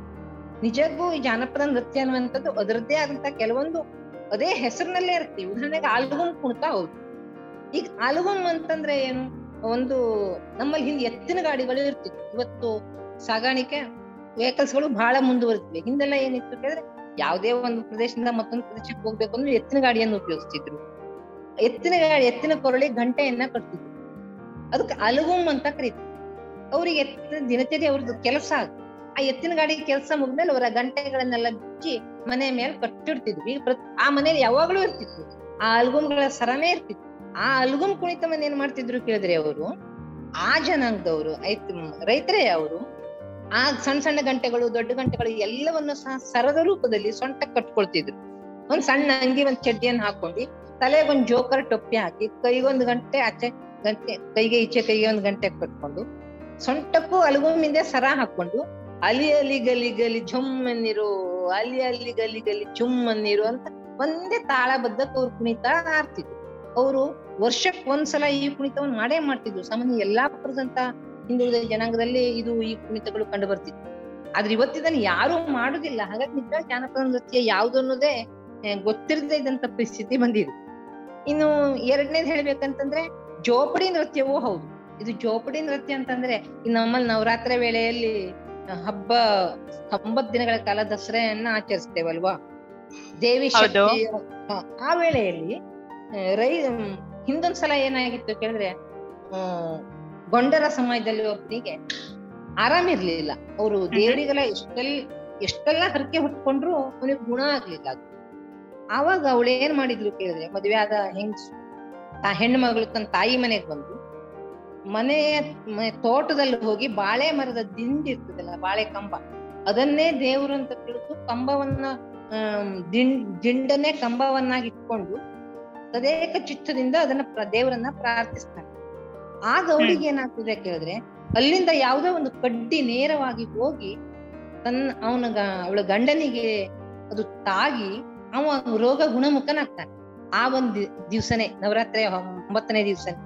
ನಿಜಕ್ಕೂ ಈ ಜಾನಪದ ನೃತ್ಯ ಅನ್ನುವಂಥದ್ದು ಅದರದ್ದೇ ಆದಂತ ಕೆಲವೊಂದು ಅದೇ ಹೆಸರಿನಲ್ಲೇ ಇರ್ತೀವಿ ಉದಾಹರಣೆಗೆ ಆಲ್ಬಮ್ ಕುಣ್ತಾ ಹೌದು ಈಗ ಆಲ್ಬಮ್ ಅಂತಂದ್ರೆ ಏನು? ಒಂದು ನಮ್ಮಲ್ಲಿ ಹಿಂದೆ ಎತ್ತಿನ ಗಾಡಿಗಳು ಇರ್ತಿತ್ತು. ಇವತ್ತು ಸಾಗಾಣಿಕೆ ವೆಹಿಕಲ್ಸ್ಗಳು ಬಹಳ ಮುಂದುವರೆದಿವೆ. ಹಿಂದೆಲ್ಲ ಏನಿತ್ತು ಕೇಳಿದ್ರೆ ಯಾವುದೇ ಒಂದು ಪ್ರದೇಶದಿಂದ ಮತ್ತೊಂದು ಪ್ರದೇಶಕ್ಕೆ ಹೋಗ್ಬೇಕು ಅಂದ್ರೆ ಎತ್ತಿನ ಗಾಡಿಯನ್ನು ಉಪಯೋಗಿಸ್ತಿದ್ರು. ಎತ್ತಿನ ಗಾಡಿ, ಎತ್ತಿನ ಕೊರಳಿ ಗಂಟೆಯನ್ನ ಕಟ್ತಿದ್ರು. ಅದಕ್ಕೆ ಅಲಗುಮ್ ಅಂತ ಕರೀತಾರೆ. ಅವ್ರಿಗೆ ಎತ್ತಿನ ದಿನಚರಿ ಅವ್ರದ್ದು ಕೆಲಸ ಅದು ಆ ಎತ್ತಿನ ಗಾಡಿ ಕೆಲಸ ಮುಗ್ದಲ್ಲಿ ಅವರ ಗಂಟೆಗಳನ್ನೆಲ್ಲ ಬಿಚ್ಚಿ ಮನೆ ಮೇಲೆ ಕಟ್ಟಿಡ್ತಿದ್ವಿ ಆ ಮನೇಲಿ ಯಾವಾಗ್ಲೂ ಇರ್ತಿತ್ತು. ಆ ಅಲ್ಗುಮ್ಗಳ ಸರನೇ ಇರ್ತಿತ್ತು. ಆ ಅಲ್ಗುಮ್ ಕುಣಿತವನ್ನ ಏನ್ ಮಾಡ್ತಿದ್ರು ಕೇಳಿದ್ರೆ ಅವರು? ಆ ಜನಾಂಗದವರು ರೈತರೇ ಅವರು, ಆ ಸಣ್ಣ ಸಣ್ಣ ಗಂಟೆಗಳು, ದೊಡ್ಡ ಗಂಟೆಗಳು ಎಲ್ಲವನ್ನು ಸಹ ಸರದ ರೂಪದಲ್ಲಿ ಸೊಂಟ ಕಟ್ಕೊಳ್ತಿದ್ರು. ಒಂದ್ ಸಣ್ಣ ಅಂಗಿ, ಒಂದ್ ಚಡ್ಡಿಯನ್ನು ಹಾಕೊಂಡು ತಲೆಗೊಂದ್ ಜೋಕರ್ ಟೊಪ್ಪಿ ಹಾಕಿ ಕೈಗೊಂದು ಗಂಟೆ ಆಚೆ ಗಂಟೆ, ಕೈಗೆ ಈಚೆ, ಕೈಗೆ ಒಂದ್ ಗಂಟೆ ಕಟ್ಕೊಂಡು ಸೊಂಟಕ್ಕೂ ಹಿಂದೆ ಸರ ಹಾಕೊಂಡು ಅಲಿ ಅಲಿ ಗಲಿ ಗಲಿ ಝುಮ್ ಅನ್ನಿರು ಅಲಿ ಅಲಿ ಗಲಿ ಗಲಿ ಝುಮ್ ಅನ್ನಿರು ಅಂತ ಒಂದೇ ತಾಳಬದ್ಧ ಅವ್ರು ಕುಣಿತ ಆಡ್ತಿದ್ರು. ಅವರು ವರ್ಷಕ್ ಒಂದ್ಸಲ ಈ ಕುಣಿತವನ್ನು ಮಾಡೇ ಮಾಡ್ತಿದ್ರು. ಸಾಮಾನ್ಯ ಎಲ್ಲಾಪುರದಂತ ಹಿಂದುಳಿದ ಜನಾಂಗದಲ್ಲಿ ಇದು ಈ ಕುಣಿತಗಳು ಕಂಡು ಬರ್ತಿತ್ತು. ಆದ್ರೆ ಇವತ್ತಿದನ್ನು ಯಾರು ಮಾಡುದಿಲ್ಲ. ಹಾಗಾಗಿ ನಿಜ ಜಾನಪದ ನೃತ್ಯ ಯಾವ್ದು ಅನ್ನೋದೇ ಗೊತ್ತಿರದೆ ಇದ್ದಂತ ಪರಿಸ್ಥಿತಿ ಬಂದಿದೆ. ಇನ್ನು ಎರಡನೇದು ಹೇಳ್ಬೇಕಂತಂದ್ರೆ ಜೋಪಡಿ ನೃತ್ಯವೂ ಹೌದು. ಇದು ಜೋಪಡಿ ನೃತ್ಯ ಅಂತಂದ್ರೆ ಈ ನಮ್ಮಲ್ಲಿ ನವರಾತ್ರಿ ವೇಳೆಯಲ್ಲಿ ಹಬ್ಬ ಒಂಬತ್ತು ದಿನಗಳ ಕಾಲ ದಸರೆಯನ್ನ ಆಚರಿಸ್ತೇವಲ್ವಾ? ದೇವಿ ಶಕ್ತಿ ಆ, ಆ ವೇಳೆಯಲ್ಲಿ ರೈ ಮ್, ಹಿಂದೊಂದ್ಸಲ ಏನಾಗಿತ್ತು ಕೇಳಿದ್ರೆ ಆ ಗೊಂಡರ ಸಮಾಜದಲ್ಲಿ ಒಬ್ಬನಿಗೆ ಆರಾಮಿರ್ಲಿಲ್ಲ ಅವರು ದೇವರಿಗೆಲ್ಲ ಎಷ್ಟೆಲ್ಲ ಎಷ್ಟೆಲ್ಲ ಹರಕೆ ಹುಟ್ಕೊಂಡ್ರು ಅವನಿಗೆ ಗುಣ ಆಗ್ಲಿಲ್ಲ ಅದು. ಆವಾಗ ಅವಳು ಏನ್ ಮಾಡಿದ್ಲು ಕೇಳಿದ್ರೆ ಮದುವೆ ಆದ ಹೆಂಗ್ಸು ಆ ಹೆಣ್ಣು ಮಗಳು ತನ್ನ ತಾಯಿ ಮನೆಗೆ ಬಂದು ಮನೆಯ ತೋಟದಲ್ಲಿ ಹೋಗಿ ಬಾಳೆ ಮರದ ದಿಂಡಿ ಇರ್ತದಲ್ಲ ಬಾಳೆ ಕಂಬ ಅದನ್ನೇ ದೇವ್ರು ಅಂತ ತಿಳಿದು ಕಂಬವನ್ನ ಆ ದಿಂಡ್ ದಿಂಡನ್ನೇ ಕಂಬವನ್ನಾಗಿ ಇಟ್ಕೊಂಡು ತದೇಕ ಚಿತ್ತದಿಂದ ಅದನ್ನ ದೇವರನ್ನ ಪ್ರಾರ್ಥಿಸ್ತಾರೆ. ಆಗ ಅವಳಿಗೆ ಏನಾಗ್ತದೆ ಕೇಳಿದ್ರೆ ಅಲ್ಲಿಂದ ಯಾವುದೋ ಒಂದು ಕಡ್ಡಿ ನೇರವಾಗಿ ಹೋಗಿ ತನ್ನ ಅವನ ಅವಳ ಗಂಡನಿಗೆ ಅದು ತಾಗಿ ಅವ ರೋಗ ಗುಣಮುಖನಾಗ್ತಾನೆ. ಆ ಒಂದ್ ದಿವಸನೇ ನವರಾತ್ರಿ ಒಂಬತ್ತನೇ ದಿವ್ಸನೇ.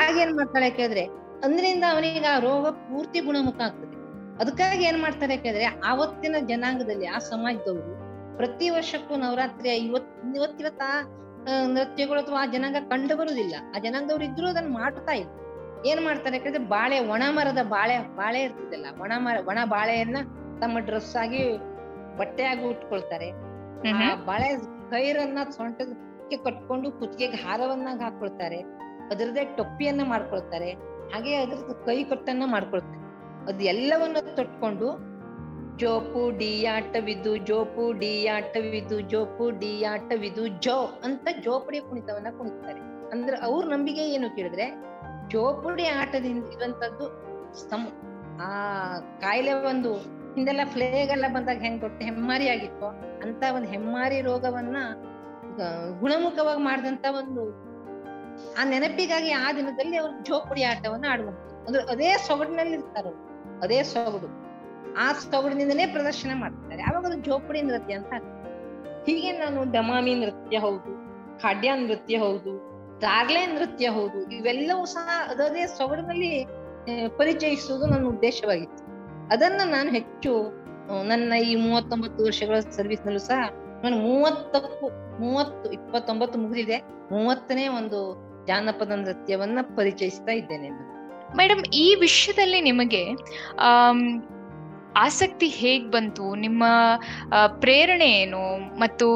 ಆಗೇನ್ ಮಾಡ್ತಾಳೆ ಕೇಳಿದ್ರೆ ಅಂದ್ರಿಂದ ಅವನಿಗೆ ಆ ರೋಗ ಪೂರ್ತಿ ಗುಣಮುಖ ಆಗ್ತದೆ. ಅದಕ್ಕಾಗಿ ಏನ್ ಮಾಡ್ತಾರೆ ಕೇಳಿದ್ರೆ ಆವತ್ತಿನ ಜನಾಂಗದಲ್ಲಿ ಆ ಸಮಾಜದವರು ಪ್ರತಿ ವರ್ಷಕ್ಕೂ ನವರಾತ್ರಿಯ ಇವತ್ ಇವತ್ತಿವತ್ತ ನೃತ್ಯಗಳು ಅಥವಾ ಆ ಜನಾಂಗ ಕಂಡು ಬರುವುದಿಲ್ಲ. ಆ ಜನಾಂಗದವ್ರು ಇದ್ರು ಅದನ್ನ ಮಾಡ್ತಾ ಇದ್ರು ಏನ್ ಮಾಡ್ತಾರೆ? ಯಾಕಂದ್ರೆ ಬಾಳೆ ಒಣ ಮರದ ಬಾಳೆ ಬಾಳೆ ಇರ್ತದಲ್ಲ ಒಣ ಮರ ಒಣ ಬಾಳೆಯನ್ನ ತಮ್ಮ ಡ್ರೆಸ್ ಆಗಿ ಬಟ್ಟೆಯಾಗಿ ಉಟ್ಕೊಳ್ತಾರೆ. ಆ ಬಾಳೆ ಕೈರನ್ನ ಸೊಂಟಕ್ಕೆ ಕಟ್ಕೊಂಡು ಕುತ್ತಿಗೆಗೆ ಹಾರವನ್ನ ಹಾಕೊಳ್ತಾರೆ. ಅದರದೇ ಟೊಪ್ಪಿಯನ್ನ ಮಾಡ್ಕೊಳ್ತಾರೆ. ಹಾಗೆ ಅದ್ರದ್ದು ಕೈ ಕಟ್ಟನ್ನ ಮಾಡ್ಕೊಳ್ತಾರೆ. ಅದೆಲ್ಲವನ್ನ ತೊಟ್ಕೊಂಡು ಜೋಪು ಡಿಯಾಟವಿದು ಜೋಪು ಡಿಯಾಟವಿದು ಜೋಪು ವಿದು ಜೋ ಅಂತ ಜೋಪುಡಿ ಕುಣಿತವನ್ನ ಕುಣಿತಾರೆ ಅಂದ್ರೆ ಅವ್ರ ನಂಬಿಕೆ ಏನು ಕೇಳಿದ್ರೆ, ಜೋಪುಡಿ ಆಟದಿಂದ ಇರುವಂತದ್ದು ಸಮ, ಆ ಕಾಯಿಲೆ ಒಂದು, ಹಿಂದೆಲ್ಲ ಫ್ಲೇಗ್ ಎಲ್ಲ ಬಂದಾಗ ಹೆಂಗ್ ಕೊಟ್ಟು ಹೆಮ್ಮಾರಿ ಆಗಿತ್ತು. ಅಂತ ಒಂದು ಹೆಮ್ಮಾರಿ ರೋಗವನ್ನ ಗುಣಮುಖವಾಗಿ ಮಾಡಿದಂತ ಒಂದು, ಆ ನೆನಪಿಗಾಗಿ ಆ ದಿನದಲ್ಲಿ ಅವ್ರು ಜೋಪುಡಿ ಆಟವನ್ನ ಆಡುವಂತ ಅಂದ್ರೆ ಅದೇ ಸೊಗಡಿನಲ್ಲಿ ಇರ್ತಾರ. ಅದೇ ಸೊಗಡು. ಆ ಸೊಗಡಿನಿಂದನೇ ಪ್ರದರ್ಶನ ಮಾಡ್ತಾರೆ ಅವಾಗ ಅದು ಜೋಪಡಿ ನೃತ್ಯ ಅಂತ ಹೀಗೆ ನಾನು ಡಮಾಮಿ ನೃತ್ಯ ಹೌದು, ಖಾಡ್ಯ ನೃತ್ಯ ಹೌದು, ದಾರ್ಲೆ ನೃತ್ಯ ಹೌದು, ಇವೆಲ್ಲವೂ ಸಹ ಅದೇ ಸೊಗಡಿನಲ್ಲಿ ಪರಿಚಯಿಸುವುದು ನನ್ನ ಉದ್ದೇಶವಾಗಿತ್ತು. ಅದನ್ನ ನಾನು ಹೆಚ್ಚು ನನ್ನ ಈ ಮೂವತ್ತೊಂಬತ್ತು ವರ್ಷಗಳ ಸರ್ವಿಸ್ ನಲ್ಲೂ ಸಹ ನಾನು ಮೂವತ್ತಕ್ಕೂ, ಮೂವತ್ತು, ಇಪ್ಪತ್ತೊಂಬತ್ತು ಮುಗಿದಿದೆ. ಮೂವತ್ತನೇ ಒಂದು ಜಾನಪದ ನೃತ್ಯವನ್ನ ಪರಿಚಯಿಸ್ತಾ ಇದ್ದೇನೆ ಮೇಡಮ್ ಈ ವಿಷಯದಲ್ಲಿ ನಿಮಗೆ ಆಸಕ್ತಿ ಹೇಗ್ ಬಂತು? ನಿಮ್ಮ ಪ್ರೇರಣೆ ಏನು? ಮತ್ತು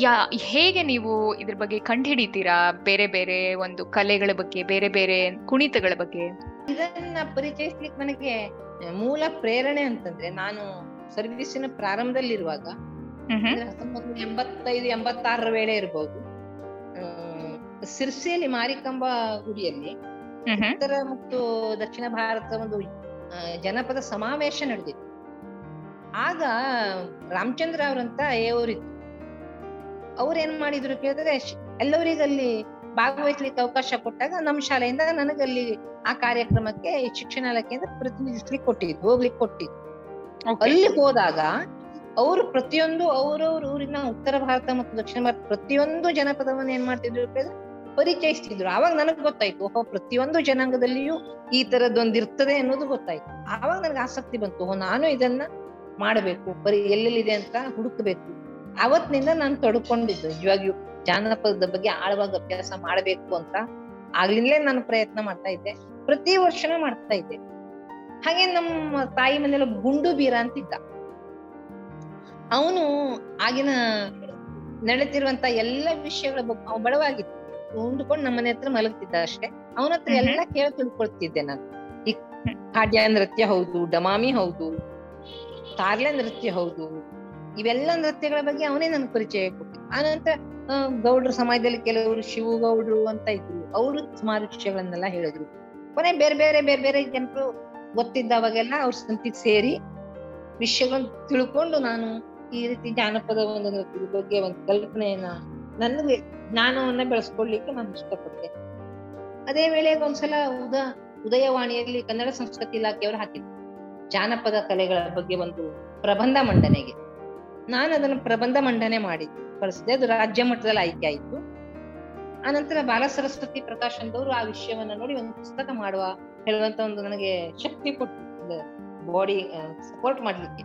ಯಾ ಹೇಗೆ ನೀವು ಇದ್ರ ಬಗ್ಗೆ ಕಂಡುಹಿಡಿತೀರಾ? ಬೇರೆ ಬೇರೆ ಒಂದು ಕಲೆಗಳ ಬಗ್ಗೆ ಬೇರೆ ಬೇರೆ ಕುಣಿತಗಳ ಬಗ್ಗೆ? ಇದನ್ನ ಪರಿಚಯಿಸ್ಲಿಕ್ಕೆ ನನಗೆ ಮೂಲ ಪ್ರೇರಣೆ ಅಂತಂದ್ರೆ ನಾನು ಸರ್ವಿಸಿನ ಪ್ರಾರಂಭದಲ್ಲಿರುವಾಗ ಹತ್ತೊಂಬತ್ತು ಎಂಬತ್ತೈದು ಎಂಬತ್ತಾರರ ವೇಳೆ ಇರಬಹುದು ಸಿರ್ಸಿಯಲ್ಲಿ ಮಾರಿಕಂಬ ಗುಡಿಯಲ್ಲಿ. ಉತ್ತರ ಮತ್ತು ದಕ್ಷಿಣ ಭಾರತದ ಒಂದು ಜನಪದ ಸಮಾವೇಶ ನಡೆದಿತ್ತು. ಆಗ ರಾಮಚಂದ್ರ ಅವರಂತ ಅವರಿದ್ರು ಅವ್ರೇನ್ ಏನ್ ಮಾಡಿದ್ರು ಕೇಳಿದ್ರೆ ಎಲ್ಲವರಿಗಲ್ಲಿ ಭಾಗವಹಿಸ್ಲಿಕ್ಕೆ ಅವಕಾಶ ಕೊಟ್ಟಾಗ ನಮ್ಮ ಶಾಲೆಯಿಂದ ನನಗಲ್ಲಿ ಆ ಕಾರ್ಯಕ್ರಮಕ್ಕೆ ಶಿಕ್ಷಣ ಇಲಾಖೆಯಿಂದ ಪ್ರತಿನಿಧಿಸ್ಲಿಕ್ಕೆ ಕೊಟ್ಟಿದ್ದು ಹೋಗ್ಲಿಕ್ಕೆ ಕೊಟ್ಟಿದ್ದು Okay. ಅಲ್ಲಿ ಹೋದಾಗ ಅವರು ಪ್ರತಿಯೊಂದು ಅವ್ರವ್ರ ಊರಿನ ಉತ್ತರ ಭಾರತ ಮತ್ತು ದಕ್ಷಿಣ ಭಾರತ ಪ್ರತಿಯೊಂದು ಜನಪದವನ್ನು ಏನ್ ಮಾಡ್ತಿದ್ರು ಕೇಳಿದ್ರೆ ಪರಿಚಯಿಸ್ತಿದ್ರು. ಆವಾಗ ನನಗ್ ಗೊತ್ತಾಯ್ತು ಓಹೋ ಪ್ರತಿಯೊಂದು ಜನಾಂಗದಲ್ಲಿಯೂ ಈ ತರದೊಂದಿರ್ತದೆ ಅನ್ನೋದು ಗೊತ್ತಾಯ್ತು. ಆವಾಗ ನನಗೆ ಆಸಕ್ತಿ ಬಂತು ಓಹೋ ನಾನು ಇದನ್ನ ಮಾಡಬೇಕು ಬರೀ ಎಲ್ಲೆಲ್ಲಿದೆ ಅಂತ ಹುಡುಕಬೇಕು. ಅವತ್ತಿನಿಂದ ನಾನು ತೊಡ್ಕೊಂಡಿದ್ದು ನಿಜವಾಗಿಯೂ ಜಾನಪದದ ಬಗ್ಗೆ ಆಳವಾಗಿ ಅಭ್ಯಾಸ ಮಾಡಬೇಕು ಅಂತ ಆಗ್ಲಿಂದಲೇ ನಾನು ಪ್ರಯತ್ನ ಮಾಡ್ತಾ ಇದ್ದೆ ಪ್ರತಿ ವರ್ಷನೂ ಮಾಡ್ತಾ ಇದ್ದೆ. ಹಾಗೆ ನಮ್ಮ ತಾಯಿ ಮನೇಲಿ ಗುಂಡು ಬೀರ ಅಂತಿದ್ದ. ಅವನು ಆಗಿನ ನಡೆತಿರುವಂತ ಎಲ್ಲ ವಿಷಯಗಳ ಬಡವಾಗಿತ್ತು ಬಡವಾಗಿದ್ದ. ಉಂಡ್ಕೊಂಡು ನಮ್ಮನೆ ಹತ್ರ ಮಲಗ್ತಿದ್ದ ಅಷ್ಟೇ. ಅವನ ಹತ್ರ. ಎಲ್ಲ ಕೇಳಿ ತಿಳ್ಕೊಳ್ತಿದ್ದೆ ನಾನು. ಈ ಹಾಡ್ಯ ನೃತ್ಯ ಹೌದು ಡಮಾಮಿ ಹೌದು ಕಾರ್ಲೆ ನೃತ್ಯ ಹೌದು. ಇವೆಲ್ಲ ನೃತ್ಯಗಳ ಬಗ್ಗೆ ಅವನೇ ನನ್ಗೆ ಪರಿಚಯ ಕೊಟ್ಟಿದ್ದ ಆನಂತರ ಗೌಡ್ರ ಸಮಾಜದಲ್ಲಿ ಕೆಲವರು ಶಿವಗೌಡ್ರು ಅಂತ ಇದ್ರು. ಅವರು ಸುಮಾರು ವಿಷಯಗಳನ್ನೆಲ್ಲ ಹೇಳಿದ್ರು. ಕೊನೆ ಬೇರೆ ಬೇರೆ ಬೇರೆ ಬೇರೆ ಜನರು ಗೊತ್ತಿದ್ದವಾಗೆಲ್ಲ ಅವ್ರ ಸಂತಿಗೆ ಸೇರಿ ವಿಷಯಗಳನ್ನ ತಿಳ್ಕೊಂಡು ನಾನು ಈ ರೀತಿ ಜಾನಪದ ಒಂದು ನೃತ್ಯದ ಬಗ್ಗೆ ಒಂದು ಕಲ್ಪನೆಯನ್ನ ನನಗೆ ಜ್ಞಾನವನ್ನ ಬೆಳೆಸ್ಕೊಳ್ಲಿಕ್ಕೆ ನಾನು ಇಷ್ಟಪಟ್ಟೆ. ಅದೇ ವೇಳೆಗೆ ಒಂದ್ಸಲ ಉದ, ಉದಯವಾಣಿಯಲ್ಲಿ ಕನ್ನಡ ಸಂಸ್ಕೃತಿ ಇಲಾಖೆಯವರು ಹಾಕಿದ್ರು. ಜಾನಪದ ಕಲೆಗಳ ಬಗ್ಗೆ ಒಂದು ಪ್ರಬಂಧ ಮಂಡನೆಗೆ. ನಾನು ಅದನ್ನು ಪ್ರಬಂಧ ಮಂಡನೆ ಮಾಡಿ ಕಳಿಸಿದೆ. ಅದು ರಾಜ್ಯ ಮಟ್ಟದಲ್ಲಿ ಆಯ್ಕೆ ಆಯ್ತು. ಆನಂತರ ಬಾಲ ಸರಸ್ವತಿ ಪ್ರಕಾಶ್ ಅಂದವರು ಆ ವಿಷಯವನ್ನ ನೋಡಿ ಒಂದು ಪುಸ್ತಕ ಮಾಡುವ ಹೇಳುವಂತ ಒಂದು ನನಗೆ ಶಕ್ತಿ ಕೊಟ್ಟು ಬಾಡಿ ಸಪೋರ್ಟ್ ಮಾಡ್ಲಿಕ್ಕೆ.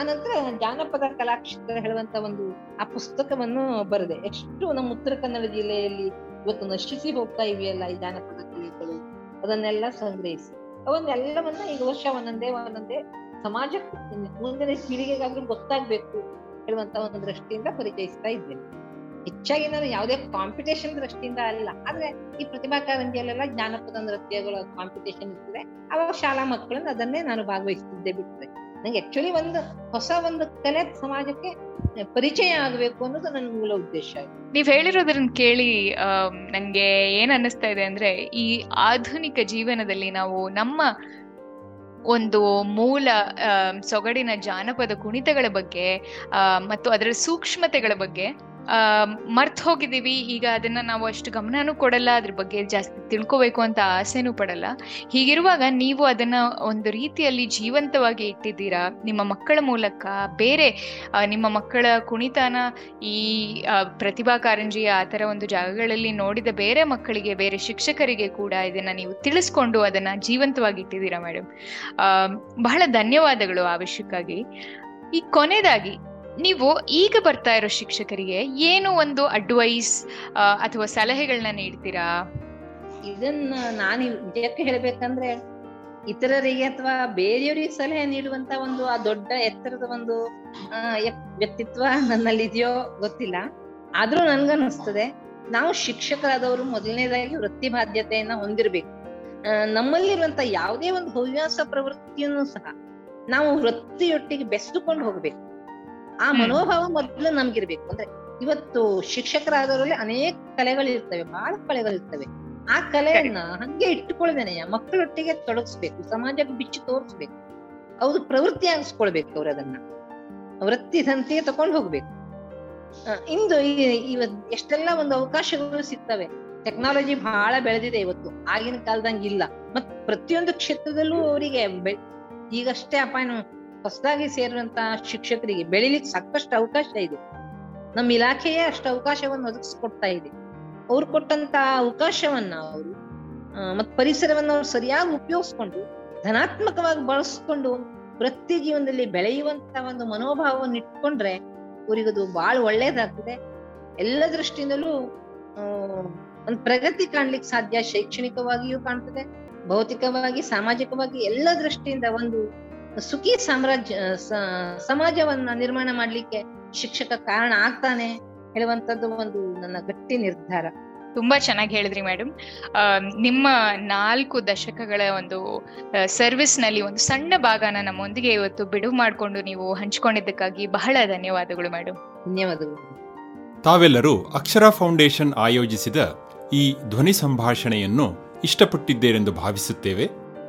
ಆನಂತರ ಜಾನಪದ ಕಲಾಕ್ಷೇತ್ರ ಹೇಳುವಂತ ಒಂದು ಆ ಪುಸ್ತಕವನ್ನು ಬರೆದೆ. ಎಷ್ಟು ನಮ್ಮ ಉತ್ತರ ಕನ್ನಡ ಜಿಲ್ಲೆಯಲ್ಲಿ ಇವತ್ತು ನಶಿಸಿ ಹೋಗ್ತಾ ಇವೆಯಲ್ಲ ಈ ಜಾನಪದ ಕಲೆಗಳು. ಅದನ್ನೆಲ್ಲ ಸಂಗ್ರಹಿಸಿ. ಅವನ್ನೆಲ್ಲವನ್ನ ಈಗ ವರ್ಷ ಒಂದೊಂದೇ ಒಂದೊಂದೇ ಸಮಾಜಕ್ಕೆ ಮುಂದಿನ ಪೀಳಿಗೆಗಾದ್ರೂ ಗೊತ್ತಾಗ್ಬೇಕು ಹೇಳುವಂತ ಒಂದು ದೃಷ್ಟಿಯಿಂದ ಪರಿಚಯಿಸ್ತಾ ಇದ್ದೇನೆ. ಹೆಚ್ಚಾಗಿ ನಾನು ಯಾವುದೇ ಕಾಂಪಿಟೇಷನ್ ದೃಷ್ಟಿಯಿಂದ ಅಲ್ಲ, ಆದ್ರೆ ಈ ಪ್ರತಿಭಾ ಕಾರಂಜಿಯಲ್ಲೆಲ್ಲ ಜ್ಞಾನಪದ ನೃತ್ಯಗಳ ಕಾಂಪಿಟೇಷನ್ ಇರ್ತದೆ. ಅವಾಗ ಶಾಲಾ ಮಕ್ಕಳನ್ನ ಅದನ್ನೇ ನಾನು ಭಾಗವಹಿಸ್ತಿದ್ದೆ ಬಿಟ್ರೆ. ನಂಗೆ ಆಕ್ಚುಲಿ ಒಂದು ಹೊಸ ಒಂದು ಕಲೆ ಸಮಾಜಕ್ಕೆ ಪರಿಚಯ ಆಗಬೇಕು ಅನ್ನೋದು ನನ್ನ ಮೂಲ ಉದ್ದೇಶ. ನೀವ್ ಹೇಳಿರೋದನ್ನ ಕೇಳಿ ನನಗೆ ಏನ್ ಅನ್ನಿಸ್ತಾ ಇದೆ ಅಂದ್ರೆ, ಈ ಆಧುನಿಕ ಜೀವನದಲ್ಲಿ ನಾವು ನಮ್ಮ ಒಂದು ಮೂಲ ಸೊಗಡಿನ ಜಾನಪದ ಕುಣಿತಗಳ ಬಗ್ಗೆ ಮತ್ತು ಅದರ ಸೂಕ್ಷ್ಮತೆಗಳ ಬಗ್ಗೆ ಮರ್ತ್ ಹೋಗಿದ್ದೀವಿ. ಈಗ ಅದನ್ನ ನಾವು ಅಷ್ಟು ಗಮನನೂ ಕೊಡಲ್ಲ. ಅದ್ರ ಬಗ್ಗೆ ಜಾಸ್ತಿ ತಿಳ್ಕೋಬೇಕು ಅಂತ ಆಸೆನೂ ಪಡಲ್ಲ. ಹೀಗಿರುವಾಗ ನೀವು ಅದನ್ನ ಒಂದು ರೀತಿಯಲ್ಲಿ ಜೀವಂತವಾಗಿ ಇಟ್ಟಿದ್ದೀರಾ? ನಿಮ್ಮ ಮಕ್ಕಳ ಮೂಲಕ, ಬೇರೆ ನಿಮ್ಮ ಮಕ್ಕಳ ಕುಣಿತನ ಈ ಪ್ರತಿಭಾ ಕಾರಂಜಿಯ ಆ ಥರ ಒಂದು ಜಾಗಗಳಲ್ಲಿ ನೋಡಿದ ಬೇರೆ ಮಕ್ಕಳಿಗೆ, ಬೇರೆ ಶಿಕ್ಷಕರಿಗೆ ಕೂಡ ಇದನ್ನ ನೀವು ತಿಳಿಸ್ಕೊಂಡು ಅದನ್ನ ಜೀವಂತವಾಗಿ ಇಟ್ಟಿದ್ದೀರಾ ಮೇಡಮ್ ಬಹಳ ಧನ್ಯವಾದಗಳು ಆ ಈ ಕೊನೆಯದಾಗಿ ನೀವು ಈಗ ಬರ್ತಾ ಇರೋ ಶಿಕ್ಷಕರಿಗೆ ಏನು ಒಂದು ಅಡ್ವೈಸ್ ಅಥವಾ ಸಲಹೆಗಳನ್ನ ನೀಡ್ತೀರಾ? ಇದನ್ನ ನಾನು ನಿಜಕ್ಕೆ ಹೇಳ್ಬೇಕಂದ್ರೆ ಇತರರಿಗೆ ಅಥವಾ ಬೇರೆಯವರಿಗೆ ಸಲಹೆ ನೀಡುವಂತ ಒಂದು ಆ ದೊಡ್ಡ ಎತ್ತರದ ಒಂದು ವ್ಯಕ್ತಿತ್ವ ನನ್ನಲ್ಲಿ ಇದೆಯೋ ಗೊತ್ತಿಲ್ಲ. ಆದ್ರೂ ನನ್ಗನ್ನಿಸ್ತದೆ, ನಾವು ಶಿಕ್ಷಕರಾದವರು ಮೊದಲನೇದಾಗಿ ವೃತ್ತಿ ಬಾಧ್ಯತೆಯನ್ನ ಹೊಂದಿರಬೇಕು. ನಮ್ಮಲ್ಲಿರುವಂತ ಯಾವುದೇ ಒಂದು ಹವ್ಯಾಸ ಪ್ರವೃತ್ತಿಯನ್ನು ಸಹ ನಾವು ವೃತ್ತಿಯೊಟ್ಟಿಗೆ ಬೆಸೆದುಕೊಂಡು ಹೋಗ್ಬೇಕು. ಆ ಮನೋಭಾವ ಮೊದಲು ನಮ್ಗಿರ್ಬೇಕು. ಅಂದ್ರೆ ಇವತ್ತು ಶಿಕ್ಷಕರಾದವರಲ್ಲಿ ಅನೇಕ ಕಲೆಗಳಿರ್ತವೆ ಬಹಳ ಕಲೆಗಳಿರ್ತವೆ. ಆ ಕಲೆಯನ್ನ ಹಂಗೆ ಇಟ್ಟುಕೊಳ್ಳದೇನೆ ಮಕ್ಕಳೊಟ್ಟಿಗೆ ತೊಡಗಿಸ್ಬೇಕು ಸಮಾಜಕ್ಕೆ ಬಿಚ್ಚಿ ತೋರಿಸ್ಬೇಕು. ಅವ್ರು ಪ್ರವೃತ್ತಿ ಆಗಿಸ್ಕೊಳ್ಬೇಕು ಅವ್ರು ಅದನ್ನ. ವೃತ್ತಿ ಸಂತೆಗೆ ತಗೊಂಡು ಹೋಗ್ಬೇಕು. ಇಂದು ಈ- ಇವತ್ ಎಷ್ಟೆಲ್ಲ ಒಂದು ಅವಕಾಶಗಳು ಸಿಗ್ತವೆ. ಟೆಕ್ನಾಲಜಿ ಬಹಳ ಬೆಳೆದಿದೆ ಇವತ್ತು. ಆಗಿನ ಕಾಲದಂಗಿಲ್ಲ ಮತ್ ಪ್ರತಿಯೊಂದು ಕ್ಷೇತ್ರದಲ್ಲೂ ಅವರಿಗೆ ಬೆ- ಈಗಷ್ಟೇ ಅಪಾಯನ ಹೊಸದಾಗಿ ಸೇರುವಂತ ಶಿಕ್ಷಕರಿಗೆ ಬೆಳಿಲಿಕ್ಕೆ ಸಾಕಷ್ಟು ಅವಕಾಶ ಇದೆ. ನಮ್ಮ ಇಲಾಖೆಯೇ ಅಷ್ಟು ಅವಕಾಶವನ್ನು ಒದಗಿಸ್ಕೊಡ್ತಾ ಇದೆ. ಅವ್ರು ಕೊಟ್ಟಂತ ಅವಕಾಶವನ್ನ ಅವರು ಮತ್ ಪರಿಸರವನ್ನು ಅವ್ರು ಸರಿಯಾಗಿ ಉಪಯೋಗಿಸ್ಕೊಂಡು, ಧನಾತ್ಮಕವಾಗಿ ಬಳಸ್ಕೊಂಡು ಪ್ರತಿ ಜೀವನದಲ್ಲಿ ಬೆಳೆಯುವಂತ ಒಂದು ಮನೋಭಾವವನ್ನು ಇಟ್ಕೊಂಡ್ರೆ ಅವರಿಗದು ಬಹಳ ಒಳ್ಳೇದಾಗ್ತದೆ. ಎಲ್ಲ ದೃಷ್ಟಿಯಿಂದಲೂ ಒಂದು ಪ್ರಗತಿ ಕಾಣ್ಲಿಕ್ಕೆ ಸಾಧ್ಯ. ಶೈಕ್ಷಣಿಕವಾಗಿಯೂ ಕಾಣ್ತದೆ, ಭೌತಿಕವಾಗಿ, ಸಾಮಾಜಿಕವಾಗಿ ಎಲ್ಲ ದೃಷ್ಟಿಯಿಂದ ಒಂದು ಸುಖಿ ಸಾಮ್ರಾಜ್ಯ ಸ- ಸಮಾಜವನ್ನ ನಿರ್ಮಾಣ ಮಾಡ್ಲಿಕ್ಕೆ ಶಿಕ್ಷಕ ಕಾರಣ ಆಗ್ತಾನೆ ಹೇಳುವಂತದ್ದು ಒಂದು ನನ್ನ ಗಟ್ಟಿ ನಿರ್ಧಾರ. ತುಂಬಾ ಚೆನ್ನಾಗಿ ಹೇಳಿದ್ರಿ ಮೇಡಮ್ ನಿಮ್ಮ ನಾಲ್ಕು ದಶಕಗಳ ಒಂದು ಸರ್ವಿಸ್ನಲ್ಲಿ ಒಂದು ಸಣ್ಣ ಭಾಗನ ನಮ್ಮೊಂದಿಗೆ ಇವತ್ತು ಬಿಡುವು ಮಾಡಿಕೊಂಡು ನೀವು ಹಂಚಿಕೊಂಡಿದ್ದಕ್ಕಾಗಿ ಬಹಳ ಧನ್ಯವಾದಗಳು ಮೇಡಮ್ ಧನ್ಯವಾದಗಳು. ತಾವೆಲ್ಲರೂ ಅಕ್ಷರ ಫೌಂಡೇಶನ್ ಆಯೋಜಿಸಿದ ಈ ಧ್ವನಿ ಸಂಭಾಷಣೆಯನ್ನು ಇಷ್ಟಪಟ್ಟಿದ್ದೇರೆಂದು ಭಾವಿಸುತ್ತೇವೆ.